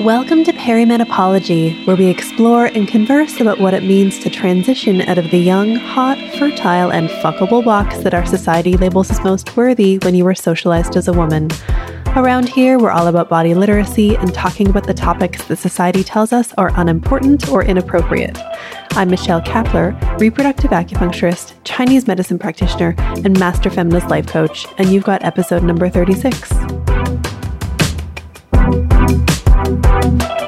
Welcome to Perimenopology, where we explore and converse about what it means to transition out of the young, hot, fertile, and fuckable box that our society labels as most worthy when you were socialized as a woman. Around here, we're all about body literacy and talking about the topics that society tells us are unimportant or inappropriate. I'm Michelle Kapler, reproductive acupuncturist, Chinese medicine practitioner, and master feminist life coach, and you've got episode number 36. Bye.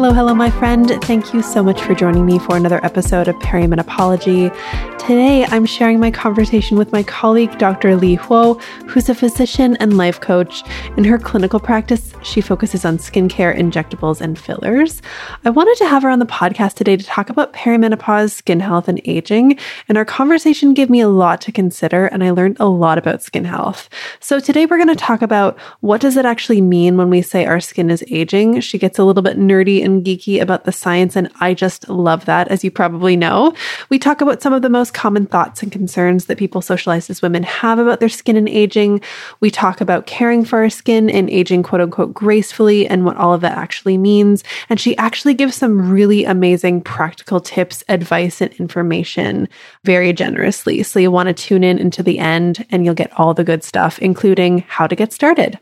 Hello, hello, my friend. Thank you so much for joining me for another episode of Perimenopology. Today, I'm sharing my conversation with my colleague, Dr. Li Huo, who's a physician and life coach. In her clinical practice, she focuses on skincare, injectables, and fillers. I wanted to have her on the podcast today to talk about perimenopause, skin health, and aging. And our conversation gave me a lot to consider, and I learned a lot about skin health. So today, we're going to talk about what does it actually mean when we say our skin is aging. She gets a little bit nerdy and geeky about the science, and I just love that, as you probably know. We talk about some of the most common thoughts and concerns that people socialized as women have about their skin and aging. We talk about caring for our skin and aging, quote unquote, gracefully and what all of that actually means. And she actually gives some really amazing practical tips, advice, and information very generously. So you want to tune in into the end and you'll get all the good stuff, including how to get started.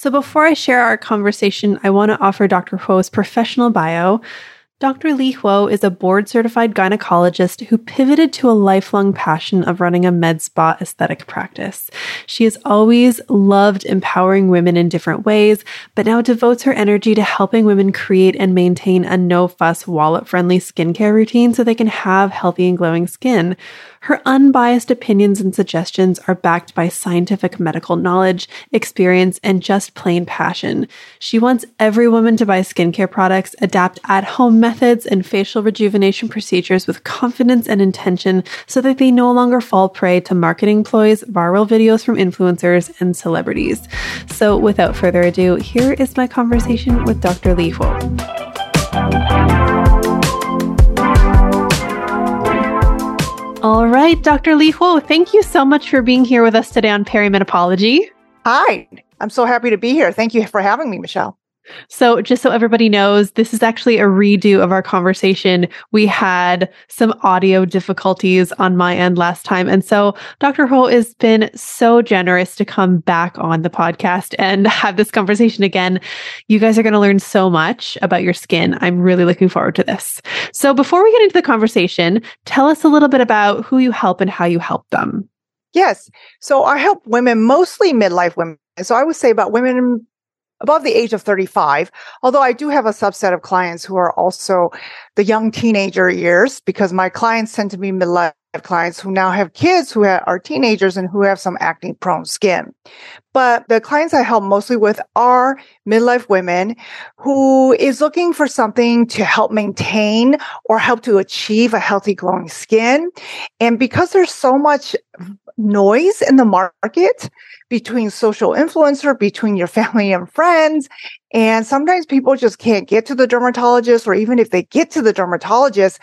So before I share our conversation, I want to offer Dr. Huo's professional bio. Dr. Li Huo is a board certified gynecologist who pivoted to a lifelong passion of running a med spa aesthetic practice. She has always loved empowering women in different ways, but now devotes her energy to helping women create and maintain a no fuss, wallet friendly skincare routine so they can have healthy and glowing skin. Her unbiased opinions and suggestions are backed by scientific medical knowledge, experience, and just plain passion. She wants every woman to buy skincare products, adapt at home methods, and facial rejuvenation procedures with confidence and intention so that they no longer fall prey to marketing ploys, viral videos from influencers, and celebrities. So, without further ado, here is my conversation with Dr. Li Huo. All right, Dr. Li Huo, thank you so much for being here with us today on Perimenopology. Hi, I'm so happy to be here. Thank you for having me, Michelle. So, just so everybody knows, this is actually a redo of our conversation. We had some audio difficulties on my end last time. And so, Dr. Huo has been so generous to come back on the podcast and have this conversation again. You guys are going to learn so much about your skin. I'm really looking forward to this. So, before we get into the conversation, tell us a little bit about who you help and how you help them. Yes. So, I help women, mostly midlife women. So, I would say about women above the age of 35. Although I do have a subset of clients who are also the young teenager years because my clients tend to be midlife clients who now have kids who are teenagers and who have some acne prone skin. But the clients I help mostly with are midlife women who is looking for something to help maintain or help to achieve a healthy glowing skin. And because there's so much noise in the market between social influencer, between your family and friends. And sometimes people just can't get to the dermatologist, or even if they get to the dermatologist,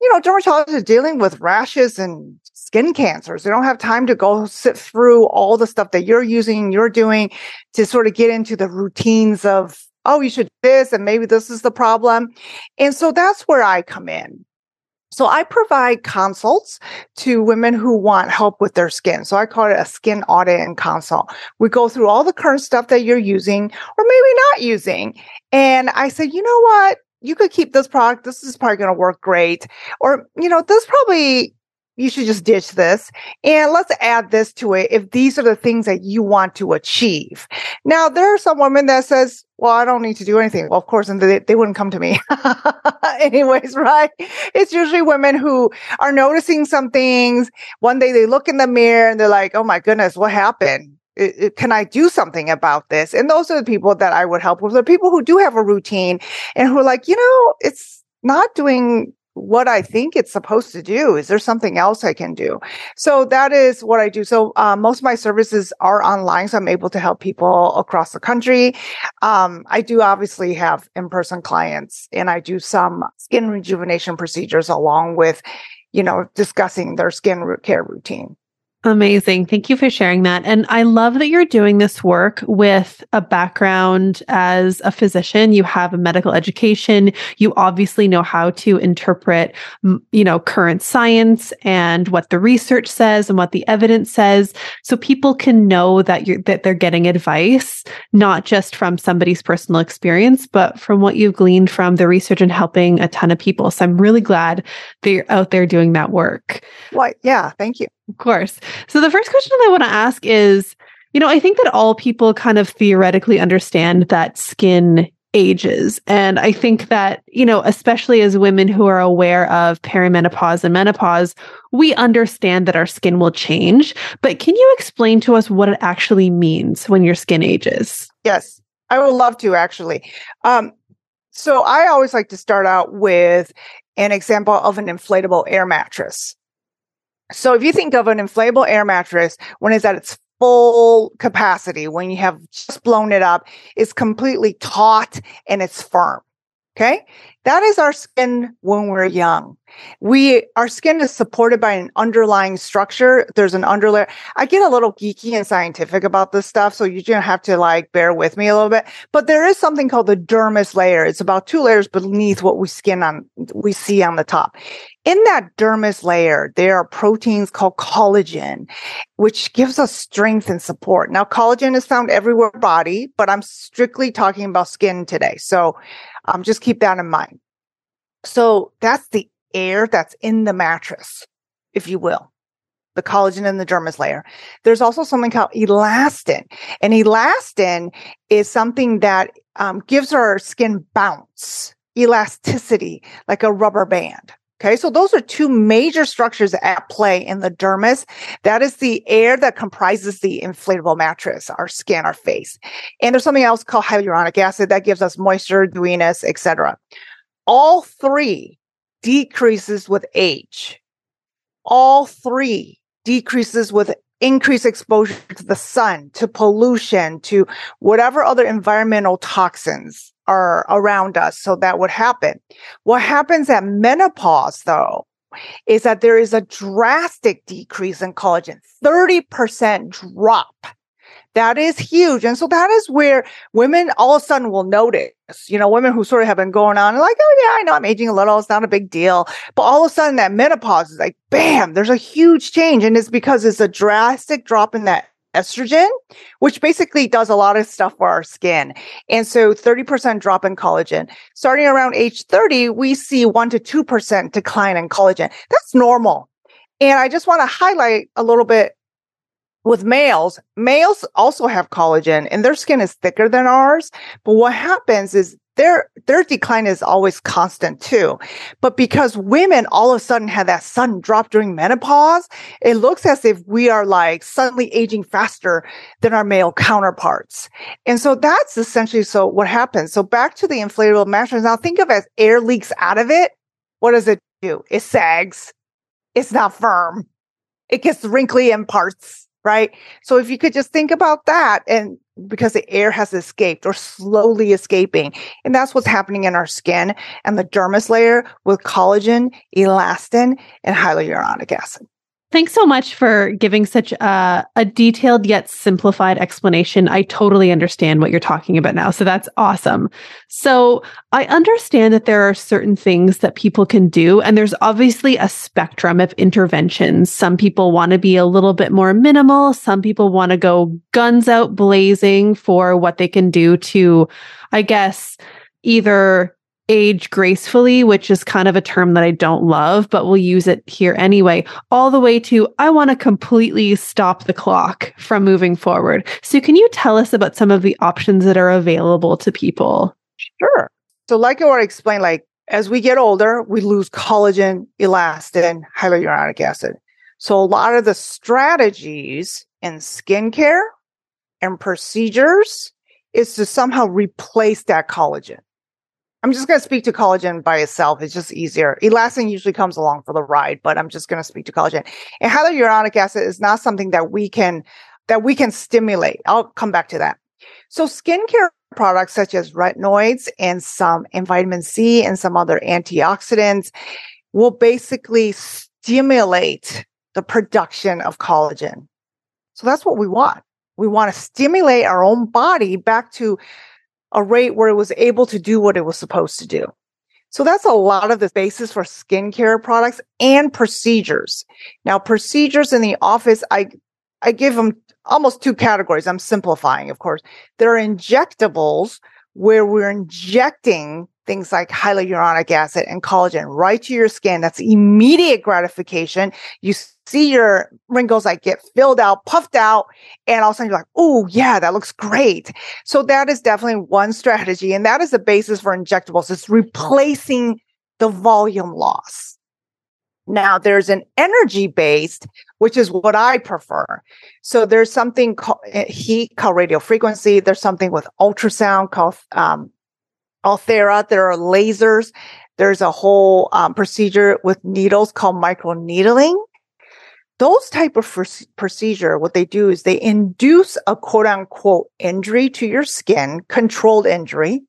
you know, dermatologists are dealing with rashes and skin cancers. They don't have time to go sit through all the stuff that you're using, you're doing to sort of get into the routines of, oh, you should this, and maybe this is the problem. And so that's where I come in. So I provide consults to women who want help with their skin. So I call it a skin audit and consult. We go through all the current stuff that you're using or maybe not using. And I say, you know what? You could keep this product. This is probably going to work great. Or, you know, this probably you should just ditch this and let's add this to it if these are the things that you want to achieve. Now, there are some women that says, well, I don't need to do anything. Well, of course, and they, they wouldn't come to me anyways, right? It's usually women who are noticing some things. One day they look in the mirror and they're like, oh my goodness, what happened? It, it, can I do something about this? And those are the people that I would help with. The people who do have a routine and who are like, you know, it's not doing what I think it's supposed to do. Is there something else I can do? So that is what I do. So uh, most of my services are online, so I'm able to help people across the country. Um, I do obviously have in-person clients, and I do some skin rejuvenation procedures along with, you know, discussing their skin care routine. Amazing. Thank you for sharing that. And I love that you're doing this work with a background as a physician. You have a medical education. You obviously know how to interpret, you know, current science and what the research says and what the evidence says. So people can know that you're, that they're getting advice, not just from somebody's personal experience, but from what you've gleaned from the research and helping a ton of people. So I'm really glad that you're out there doing that work. Well, yeah. Thank you. Of course. So the first question that I want to ask is, you know, I think that all people kind of theoretically understand that skin ages. And I think that, you know, especially as women who are aware of perimenopause and menopause, we understand that our skin will change. But can you explain to us what it actually means when your skin ages? Yes, I would love to actually. Um, so I always like to start out with an example of an inflatable air mattress. So if you think of an inflatable air mattress when it's at its full capacity, when you have just blown it up, it's completely taut and it's firm. Okay. That is our skin when we're young. We, our skin is supported by an underlying structure. There's an underlayer. I get a little geeky and scientific about this stuff. So going to have to like bear with me a little bit, but there is something called the dermis layer. It's about two layers beneath what we skin on, we see on the top. In that dermis layer, there are proteins called collagen, which gives us strength and support. Now, collagen is found everywhere body, but I'm strictly talking about skin today. So um, just keep that in mind. So that's the air that's in the mattress, if you will. The collagen in the dermis layer. There's also something called elastin. And elastin is something that um, gives our skin bounce, elasticity, like a rubber band. Okay. So those are two major structures at play in the dermis. That is the air that comprises the inflatable mattress, our skin, our face. And there's something else called hyaluronic acid that gives us moisture, dewiness, etc. All three decreases with age. All three decreases with increased exposure to the sun, to pollution, to whatever other environmental toxins are around us. So that would happen. What happens at menopause though, is that there is a drastic decrease in collagen, 30% drop. That is huge. And so that is where women all of a sudden will notice, you know, women who sort of have been going on like, oh yeah, I know I'm aging a little. It's not a big deal. But all of a sudden that menopause is like, bam, there's a huge change. And it's because it's a drastic drop in that estrogen, which basically does a lot of stuff for our skin. And so 30% drop in collagen. Starting around age 30, we see 1 to 2% decline in collagen. That's normal. And I just want to highlight a little bit with males, males also have collagen and their skin is thicker than ours. But what happens is their their decline is always constant too. But because women all of a sudden have that sudden drop during menopause, it looks as if we are like suddenly aging faster than our male counterparts. And so that's essentially so what happens. So back to the inflatable mattress. Now think of as air leaks out of it. What does it do? It sags. It's not firm. It gets wrinkly in parts right? So if you could just think about that and because the air has escaped or slowly escaping. And that's what's happening in our skin and the dermis layer with collagen, elastin, and hyaluronic acid. Thanks so much for giving such a, a, detailed yet simplified explanation. I totally understand what you're talking about now. So that's awesome. So I understand that there are certain things that people can do, and there's obviously a spectrum of interventions. Some people want to be a little bit more minimal. Some people want to go guns out blazing for what they can do to, I guess, either age gracefully, which is kind of a term that I don't love, but we'll use it here anyway, all the way to I want to completely stop the clock from moving forward. So, can you tell us about some of the options that are available to people? Sure. So, like I already explained, like as we get older, we lose collagen, elastin, hyaluronic acid. So, a lot of the strategies in skincare and procedures is to somehow replace that collagen. I'm just going to speak to collagen by itself. It's just easier. Elastin usually comes along for the ride, but I'm just going to speak to collagen. And hyaluronic acid is not something that we can that we can stimulate. I'll come back to that. So skincare products such as retinoids and some and vitamin C and some other antioxidants will basically stimulate the production of collagen. So that's what we want. We want to stimulate our own body back to a rate where it was able to do what it was supposed to do. So that's a lot of the basis for skincare products and procedures. Now, procedures in the office, I, I give them almost two categories. I'm simplifying, of course. There are injectables where we're injecting things like hyaluronic acid and collagen right to your skin. That's immediate gratification. You see your wrinkles like get filled out, puffed out, and all of a sudden you're like, oh yeah, that looks great. So that is definitely one strategy. And that is the basis for injectables. It's replacing the volume loss. Now there's an energy based, which is what I prefer. So there's something called eh, heat called radio frequency. There's something with ultrasound called um, Ulthera. There are lasers. There's a whole um, procedure with needles called microneedling. Those type of procedure, what they do is they induce a quote unquote injury to your skin, controlled injury.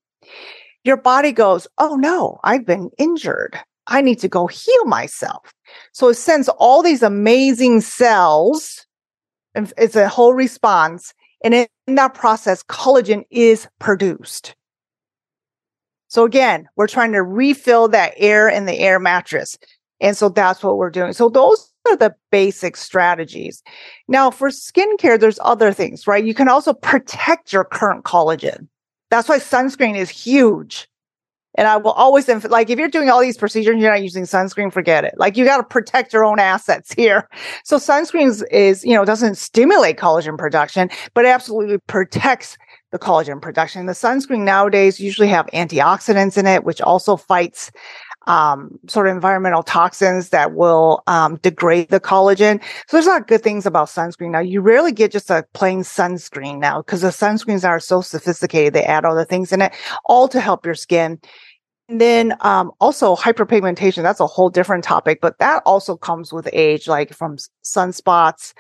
Your body goes, Oh no, I've been injured. I need to go heal myself. So it sends all these amazing cells. It's a whole response. And in that process, collagen is produced. So again, we're trying to refill that air in the air mattress. And so that's what we're doing. So those are the basic strategies. Now for skincare, there's other things, right? You can also protect your current collagen. That's why sunscreen is huge. And I will always, like, if you're doing all these procedures you're not using sunscreen, forget it. Like, you got to protect your own assets here. So, sunscreen is, you know, doesn't stimulate collagen production, but absolutely protects the collagen production. The sunscreen nowadays usually have antioxidants in it, which also fights um, sort of environmental toxins that will um, degrade the collagen. So there's a lot of good things about sunscreen. Now you rarely get just a plain sunscreen now because the sunscreens are so sophisticated. They add all the things in it, all to help your skin. And then um, also hyperpigmentation, that's a whole different topic, but that also comes with age, like from sunspots,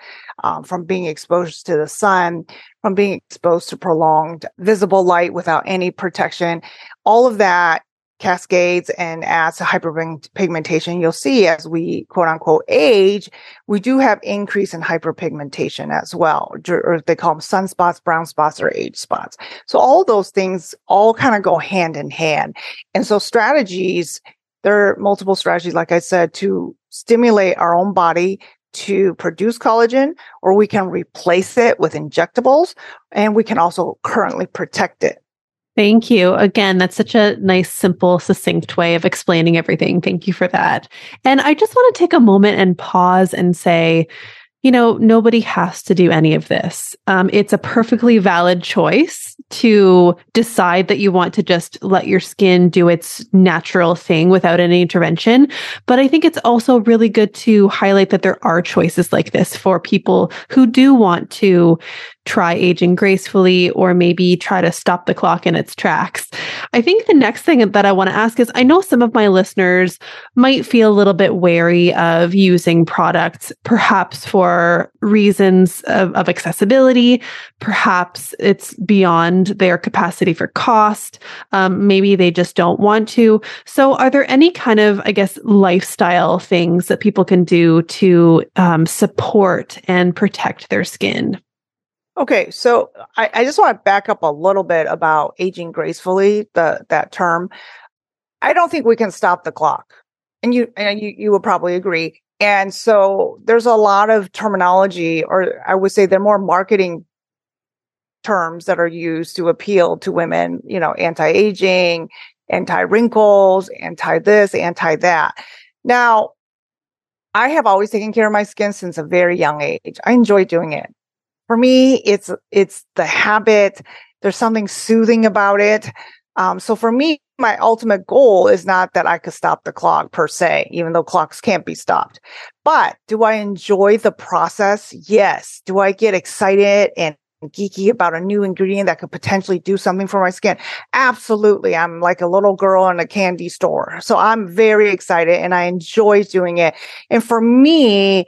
um, from being exposed to the sun, from being exposed to prolonged visible light without any protection. All of that cascades and as hyperpigmentation. You'll see as we quote unquote age, we do have increase in hyperpigmentation as well, or they call them sunspots, brown spots, or age spots. So all those things all kind of go hand in hand. And so strategies, there are multiple strategies, like I said, to stimulate our own body to produce collagen, or we can replace it with injectables, and we can also currently protect it Thank you. Again, that's such a nice, simple, succinct way of explaining everything. Thank you for that. And I just want to take a moment and pause and say, you know, nobody has to do any of this. Um, it's a perfectly valid choice to decide that you want to just let your skin do its natural thing without any intervention. But I think it's also really good to highlight that there are choices like this for people who do want to try aging gracefully or maybe try to stop the clock in its tracks. I think the next thing that I want to ask is I know some of my listeners might feel a little bit wary of using products, perhaps for reasons of, of accessibility, perhaps it's beyond their capacity for cost. Um, maybe they just don't want to. So, are there any kind of, I guess, lifestyle things that people can do to um, support and protect their skin? Okay, so I, I just want to back up a little bit about aging gracefully, the that term. I don't think we can stop the clock. And you and you you will probably agree. And so there's a lot of terminology, or I would say they're more marketing terms that are used to appeal to women, you know, anti-aging, anti-wrinkles, anti-this, anti-that. Now, I have always taken care of my skin since a very young age. I enjoy doing it for me, it's it's the habit. There's something soothing about it. Um, so for me, my ultimate goal is not that I could stop the clock per se, even though clocks can't be stopped. But do I enjoy the process? Yes. Do I get excited and geeky about a new ingredient that could potentially do something for my skin? Absolutely. I'm like a little girl in a candy store. So I'm very excited and I enjoy doing it. And for me,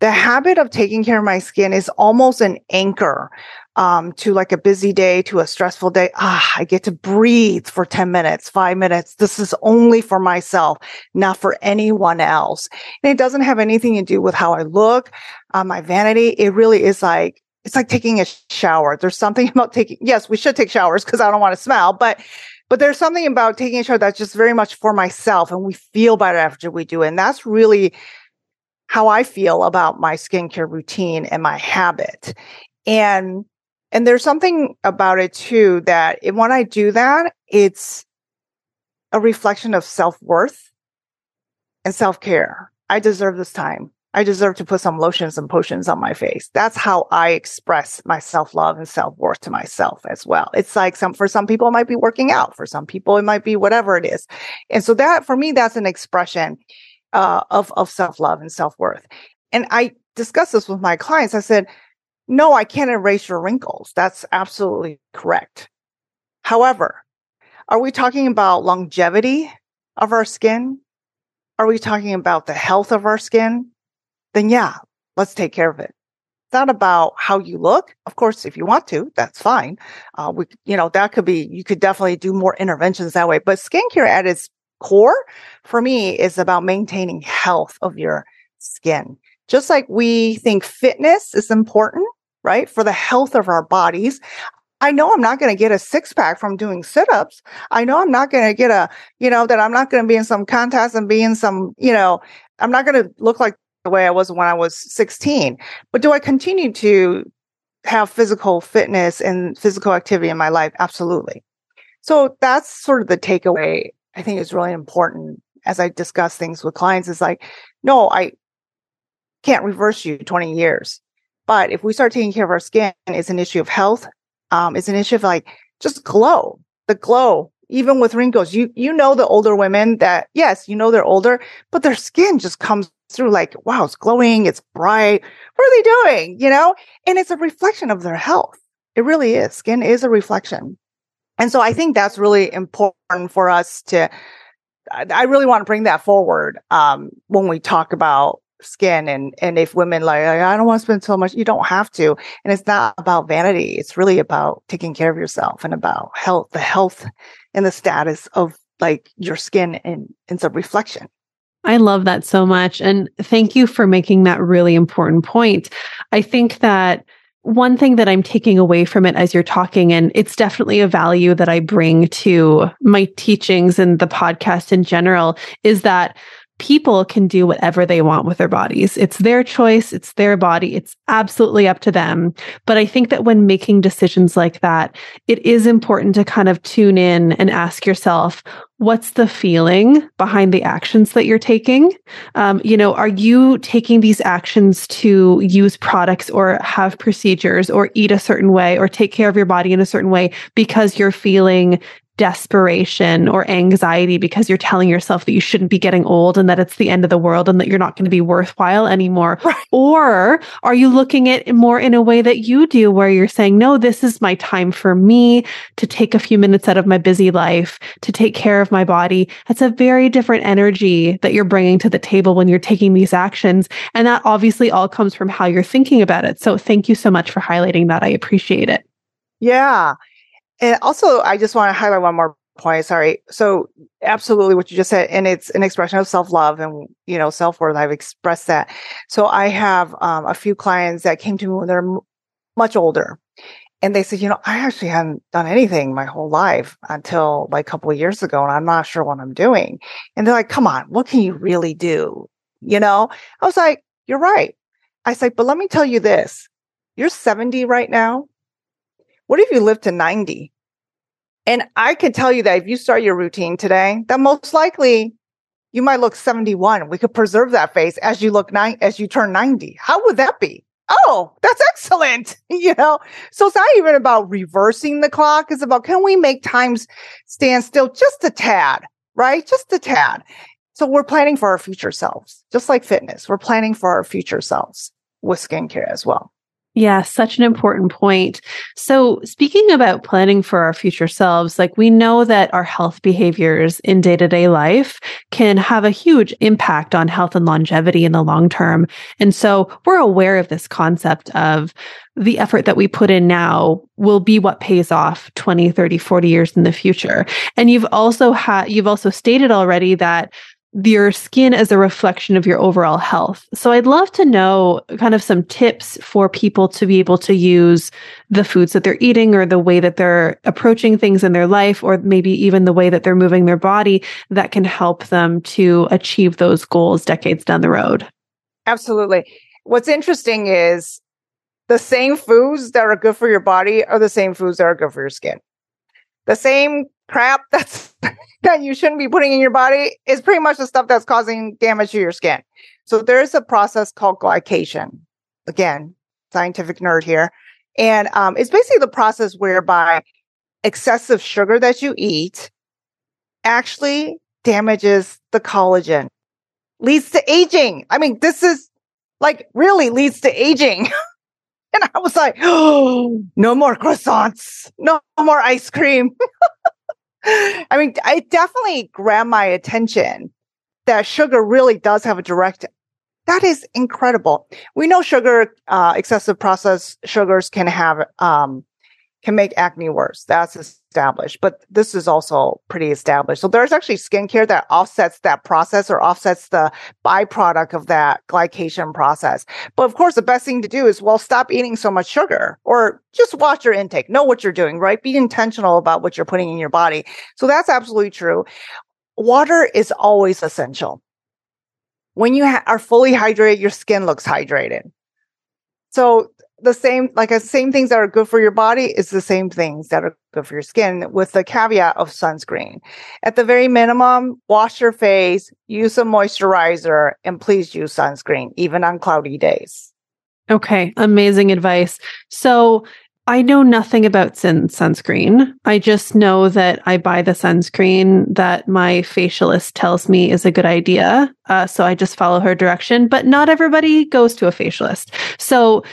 the habit of taking care of my skin is almost an anchor um, to like a busy day to a stressful day. Ah, I get to breathe for 10 minutes, five minutes. This is only for myself, not for anyone else. And it doesn't have anything to do with how I look, uh, my vanity. It really is like, it's like taking a shower. There's something about taking, yes, we should take showers because I don't want to smell, but but there's something about taking a shower that's just very much for myself and we feel better after we do it. And that's really how I feel about my skincare routine and my habit. And and there's something about it too that when I do that, it's a reflection of self-worth and self-care. I deserve this time. I deserve to put some lotions and potions on my face. That's how I express my self love and self worth to myself as well. It's like some, for some people, it might be working out. For some people, it might be whatever it is. And so that for me, that's an expression, uh, of, of self love and self worth. And I discussed this with my clients. I said, no, I can't erase your wrinkles. That's absolutely correct. However, are we talking about longevity of our skin? Are we talking about the health of our skin? then yeah, let's take care of it. It's not about how you look. Of course, if you want to, that's fine. Uh, we, you know, that could be, you could definitely do more interventions that way. But skincare at its core for me is about maintaining health of your skin. Just like we think fitness is important, right? For the health of our bodies. I know I'm not going to get a six pack from doing sit ups. I know I'm not going to get a, you know, that I'm not going to be in some contest and be in some, you know, I'm not going to look like the way I was when I was 16. But do I continue to have physical fitness and physical activity in my life? Absolutely. So that's sort of the takeaway I think is really important as I discuss things with clients is like, no, I can't reverse you 20 years. But if we start taking care of our skin, it's an issue of health. Um, it's an issue of like just glow, the glow, even with wrinkles. You, you know, the older women that, yes, you know, they're older, but their skin just comes through like, wow, it's glowing, it's bright. What are they doing? You know? And it's a reflection of their health. It really is. Skin is a reflection. And so I think that's really important for us to, I really want to bring that forward um, when we talk about skin and and if women like I don't want to spend so much, you don't have to. And it's not about vanity. It's really about taking care of yourself and about health, the health and the status of like your skin and and a reflection. I love that so much. And thank you for making that really important point. I think that one thing that I'm taking away from it as you're talking, and it's definitely a value that I bring to my teachings and the podcast in general, is that people can do whatever they want with their bodies. It's their choice, it's their body, it's absolutely up to them. But I think that when making decisions like that, it is important to kind of tune in and ask yourself, what's the feeling behind the actions that you're taking? Um, you know, are you taking these actions to use products or have procedures or eat a certain way or take care of your body in a certain way because you're feeling desperation or anxiety because you're telling yourself that you shouldn't be getting old and that it's the end of the world and that you're not going to be worthwhile anymore? Right. Or are you looking at it more in a way that you do where you're saying, no, this is my time for me to take a few minutes out of my busy life to take care of my body? That's a very different energy that you're bringing to the table when you're taking these actions. And that obviously all comes from how you're thinking about it. So thank you so much for highlighting that. I appreciate it. Yeah. And also, I just want to highlight one more point. Sorry. So, absolutely what you just said, and it's an expression of self love and you know self worth. I've expressed that. So, I have um, a few clients that came to me when they're m- much older, and they said, you know, I actually hadn't done anything my whole life until like a couple of years ago, and I'm not sure what I'm doing. And they're like, come on, what can you really do? You know, I was like, you're right. I said, but let me tell you this: you're 70 right now what if you live to 90? And I can tell you that if you start your routine today, that most likely you might look 71. We could preserve that face as you look nine, as you turn 90. How would that be? Oh, that's excellent. you know, so it's not even about reversing the clock. It's about can we make times stand still just a tad, right? Just a tad. So we're planning for our future selves, just like fitness. We're planning for our future selves with skincare as well. Yeah, such an important point. So, speaking about planning for our future selves, like we know that our health behaviors in day to day life can have a huge impact on health and longevity in the long term. And so, we're aware of this concept of the effort that we put in now will be what pays off 20, 30, 40 years in the future. And you've also had, you've also stated already that your skin as a reflection of your overall health. So I'd love to know kind of some tips for people to be able to use the foods that they're eating or the way that they're approaching things in their life, or maybe even the way that they're moving their body that can help them to achieve those goals decades down the road. Absolutely. What's interesting is the same foods that are good for your body are the same foods that are good for your skin. The same crap that's that you shouldn't be putting in your body is pretty much the stuff that's causing damage to your skin. So there is a process called glycation. Again, scientific nerd here. And um, it's basically the process whereby excessive sugar that you eat actually damages the collagen, leads to aging. I mean, this is like really leads to aging. and I was like, oh, no more croissants, no more ice cream. I mean, it definitely grabbed my attention that sugar really does have a direct. That is incredible. We know sugar, uh, excessive processed sugars can have, um, can make acne worse. That's established, but this is also pretty established. So there's actually skincare that offsets that process or offsets the byproduct of that glycation process. But of course, the best thing to do is, well, stop eating so much sugar or just watch your intake. Know what you're doing, right? Be intentional about what you're putting in your body. So that's absolutely true. Water is always essential. When you ha- are fully hydrated, your skin looks hydrated. So the same, like the uh, same things that are good for your body is the same things that are good for your skin with the caveat of sunscreen. At the very minimum, wash your face, use a moisturizer, and please use sunscreen, even on cloudy days. Okay. Amazing advice. So I know nothing about sun- sunscreen. I just know that I buy the sunscreen that my facialist tells me is a good idea. Uh, so I just follow her direction, but not everybody goes to a facialist. So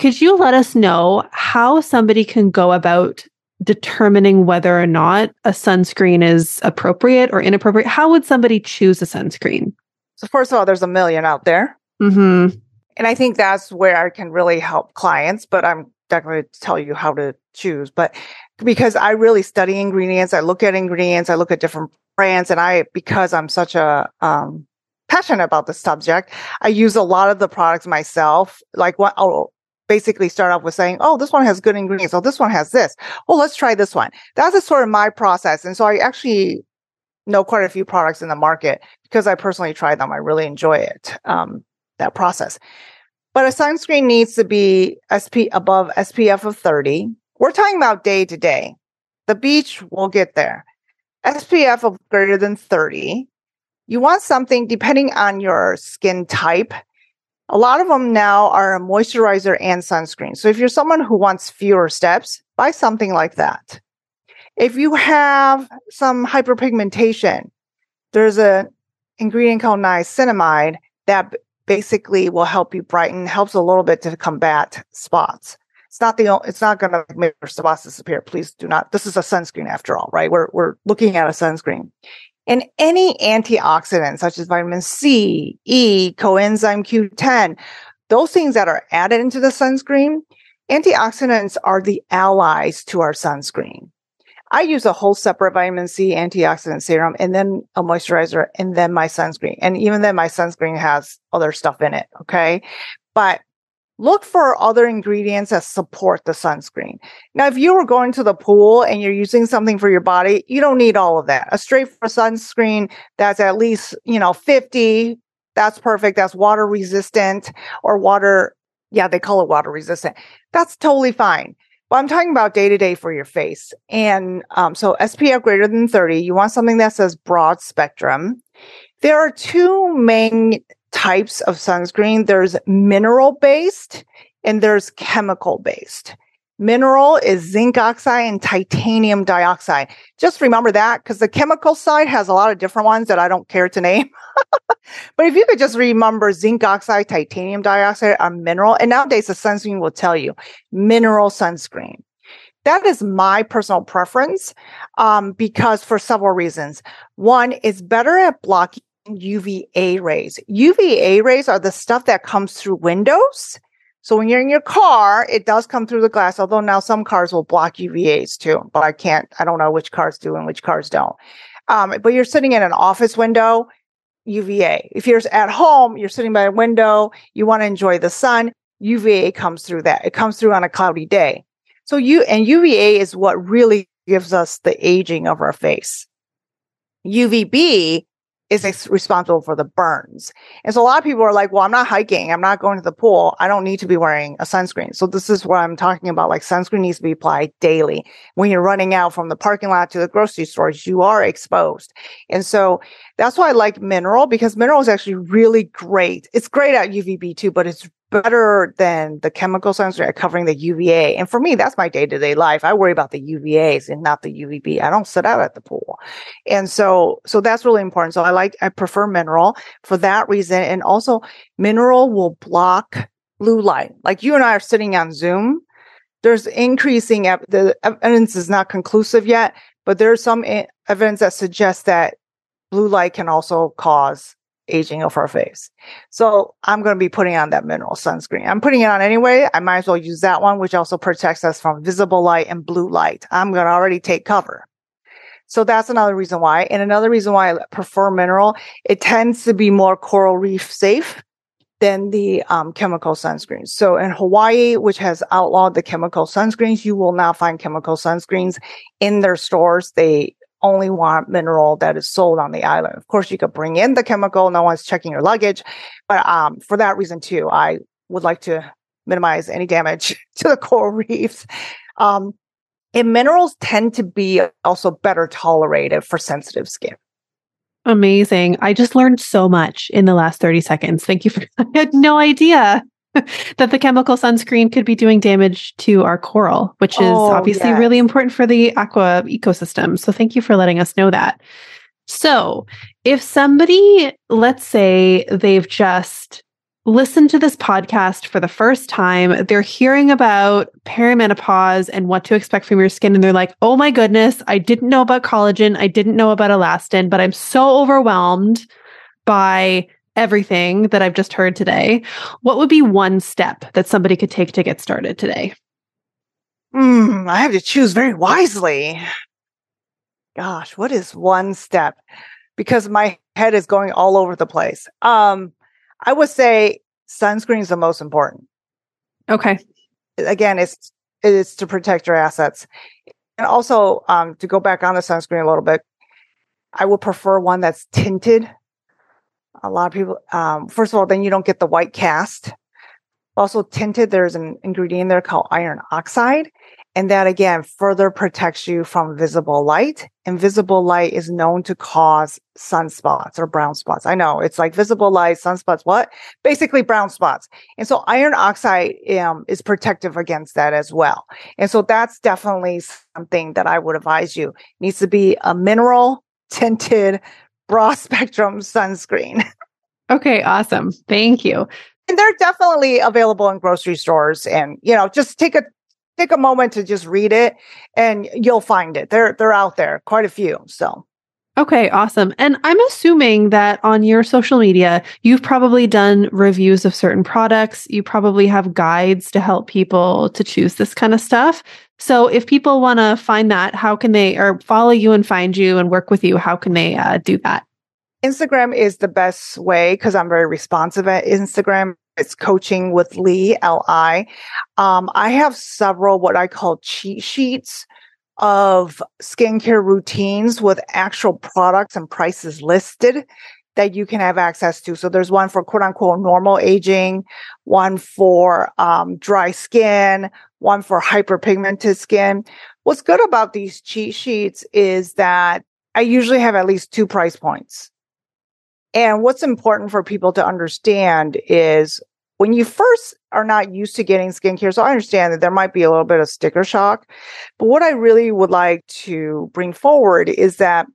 could you let us know how somebody can go about determining whether or not a sunscreen is appropriate or inappropriate? How would somebody choose a sunscreen? So, first of all, there's a million out there. Mm-hmm. And I think that's where I can really help clients, but I'm not going to tell you how to choose. But because I really study ingredients, I look at ingredients, I look at different brands, and I, because I'm such a, um, passionate about the subject. I use a lot of the products myself. Like what, oh, basically start off with saying, Oh, this one has good ingredients. Oh, this one has this. Oh, let's try this one. That's a sort of my process. And so I actually know quite a few products in the market because I personally try them. I really enjoy it. Um, that process. But a sunscreen needs to be SP above SPF of 30. We're talking about day to day. The beach, we'll get there. SPF of greater than 30. You want something depending on your skin type a lot of them now are a moisturizer and sunscreen. So if you're someone who wants fewer steps, buy something like that. If you have some hyperpigmentation, there's a ingredient called niacinamide that basically will help you brighten, helps a little bit to combat spots. It's not the only, it's not going to make your spots disappear. Please do not. This is a sunscreen after all, right? We're, we're looking at a sunscreen. And any antioxidant, such as vitamin C, E, coenzyme Q10, those things that are added into the sunscreen, antioxidants are the allies to our sunscreen. I use a whole separate vitamin C antioxidant serum and then a moisturizer and then my sunscreen. And even then my sunscreen has other stuff in it. Okay. But look for other ingredients that support the sunscreen. Now, if you were going to the pool and you're using something for your body, you don't need all of that. A straight for sunscreen that's at least, you know, 50, that's perfect. That's water resistant or water. Yeah, they call it water resistant. That's totally fine. But I'm talking about day to day for your face. And um, so SPF greater than 30, you want something that says broad spectrum. There are two main types of sunscreen. There's mineral based and there's chemical based. Mineral is zinc oxide and titanium dioxide. Just remember that because the chemical side has a lot of different ones that I don't care to name. but if you could just remember zinc oxide, titanium dioxide are mineral, and nowadays the sunscreen will tell you mineral sunscreen. That is my personal preference um, because for several reasons. One, it's better at blocking UVA rays. UVA rays are the stuff that comes through windows so when you're in your car, it does come through the glass, although now some cars will block UVAs too, but I can't, I don't know which cars do and which cars don't. Um, but you're sitting in an office window, UVA. If you're at home, you're sitting by a window, you want to enjoy the sun, UVA comes through that. It comes through on a cloudy day. So you, and UVA is what really gives us the aging of our face. UVB is responsible for the burns. And so a lot of people are like, well, I'm not hiking. I'm not going to the pool. I don't need to be wearing a sunscreen. So this is what I'm talking about. Like sunscreen needs to be applied daily. When you're running out from the parking lot to the grocery stores, you are exposed. And so that's why I like mineral because mineral is actually really great. It's great at UVB too, but it's better than the chemical sunscreen at covering the UVA. And for me, that's my day to day life. I worry about the UVAs and not the UVB. I don't sit out at the pool. And so, so that's really important. So I like, I prefer mineral for that reason. And also mineral will block blue light. Like you and I are sitting on Zoom. There's increasing, the evidence is not conclusive yet, but there's some evidence that suggests that blue light can also cause aging of our face. So I'm going to be putting on that mineral sunscreen. I'm putting it on anyway. I might as well use that one, which also protects us from visible light and blue light. I'm going to already take cover. So that's another reason why. And another reason why I prefer mineral, it tends to be more coral reef safe than the um, chemical sunscreens. So in Hawaii, which has outlawed the chemical sunscreens, you will not find chemical sunscreens in their stores. They only want mineral that is sold on the island. Of course, you could bring in the chemical. No one's checking your luggage. But um, for that reason, too, I would like to minimize any damage to the coral reefs. Um, and minerals tend to be also better tolerated for sensitive skin. Amazing. I just learned so much in the last 30 seconds. Thank you for, I had no idea. that the chemical sunscreen could be doing damage to our coral, which is oh, obviously yes. really important for the aqua ecosystem. So thank you for letting us know that. So, if somebody, let's say they've just listened to this podcast for the first time, they're hearing about perimenopause and what to expect from your skin, and they're like, oh my goodness, I didn't know about collagen, I didn't know about elastin, but I'm so overwhelmed by everything that I've just heard today, what would be one step that somebody could take to get started today? Hmm, I have to choose very wisely. Gosh, what is one step? Because my head is going all over the place. Um, I would say sunscreen is the most important. Okay. Again, it's it's to protect your assets. And also, um, to go back on the sunscreen a little bit, I would prefer one that's tinted a lot of people, um, first of all, then you don't get the white cast. Also, tinted, there's an ingredient there called iron oxide. And that again further protects you from visible light. Invisible light is known to cause sunspots or brown spots. I know it's like visible light, sunspots, what? Basically brown spots. And so iron oxide um, is protective against that as well. And so that's definitely something that I would advise you. It needs to be a mineral tinted broad spectrum sunscreen. Okay, awesome. Thank you. And they're definitely available in grocery stores and you know, just take a take a moment to just read it and you'll find it. They're they're out there, quite a few. So Okay, awesome. And I'm assuming that on your social media, you've probably done reviews of certain products. You probably have guides to help people to choose this kind of stuff. So if people want to find that, how can they or follow you and find you and work with you? How can they uh, do that? Instagram is the best way because I'm very responsive at Instagram. It's coaching with Li, L I. Um, I have several what I call cheat sheets of skincare routines with actual products and prices listed that you can have access to. So there's one for quote unquote normal aging, one for um, dry skin, one for hyperpigmented skin. What's good about these cheat sheets is that I usually have at least two price points. And what's important for people to understand is when you first are not used to getting skincare, so I understand that there might be a little bit of sticker shock. But what I really would like to bring forward is that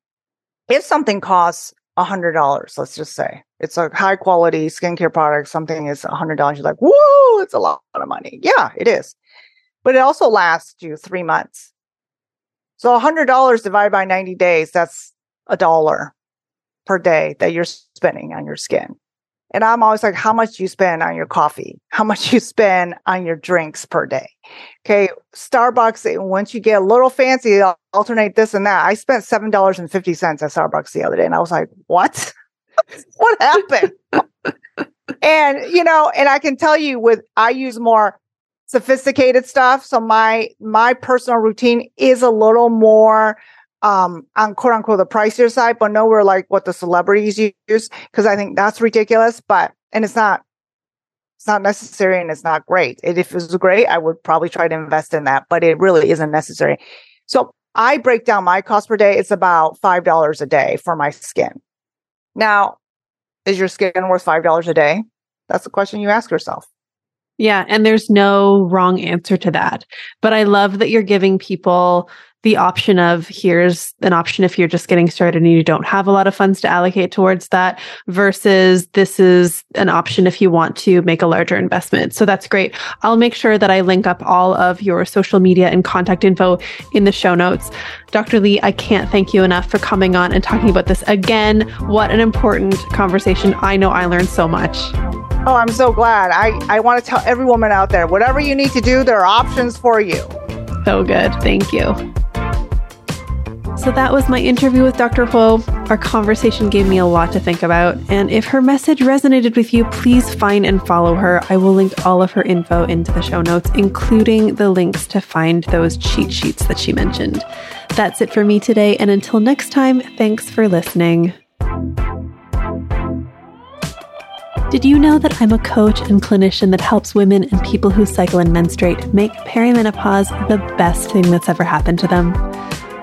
if something costs $100, let's just say it's a high quality skincare product, something is $100, you're like, whoa, it's a lot of money. Yeah, it is. But it also lasts you three months. So $100 divided by 90 days, that's a dollar per day that you're spending on your skin. And I'm always like, how much you spend on your coffee? How much you spend on your drinks per day? Okay. Starbucks, eh, once you get a little fancy, alternate this and that. I spent $7.50 at Starbucks the other day. And I was like, what? what happened? and, you know, and I can tell you with, I use more sophisticated stuff. So my, my personal routine is a little more, um, on quote unquote the pricier side, but nowhere like what the celebrities use because I think that's ridiculous. But and it's not, it's not necessary and it's not great. if it was great, I would probably try to invest in that, but it really isn't necessary. So I break down my cost per day. It's about five dollars a day for my skin. Now, is your skin worth five dollars a day? That's the question you ask yourself. Yeah, and there's no wrong answer to that. But I love that you're giving people the option of here's an option if you're just getting started and you don't have a lot of funds to allocate towards that versus this is an option if you want to make a larger investment. So that's great. I'll make sure that I link up all of your social media and contact info in the show notes. Dr. Li, I can't thank you enough for coming on and talking about this again. What an important conversation. I know I learned so much. Oh, I'm so glad. I, I want to tell every woman out there whatever you need to do, there are options for you. So good. Thank you. So that was my interview with Dr. Huo. Our conversation gave me a lot to think about. And if her message resonated with you, please find and follow her. I will link all of her info into the show notes, including the links to find those cheat sheets that she mentioned. That's it for me today. And until next time, thanks for listening. Did you know that I'm a coach and clinician that helps women and people who cycle and menstruate make perimenopause the best thing that's ever happened to them?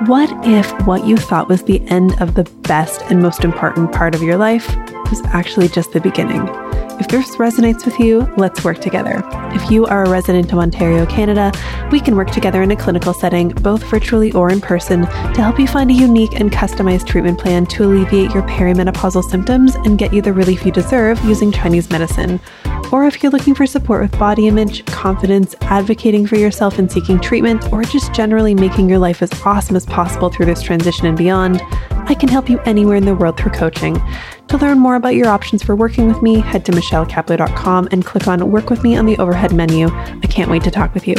What if what you thought was the end of the best and most important part of your life was actually just the beginning? If this resonates with you, let's work together. If you are a resident of Ontario, Canada, we can work together in a clinical setting, both virtually or in person, to help you find a unique and customized treatment plan to alleviate your perimenopausal symptoms and get you the relief you deserve using Chinese medicine. Or if you're looking for support with body image, confidence, advocating for yourself and seeking treatment, or just generally making your life as awesome as possible through this transition and beyond, I can help you anywhere in the world through coaching. To learn more about your options for working with me, head to michellekapler.com and click on Work with Me on the overhead menu. I can't wait to talk with you.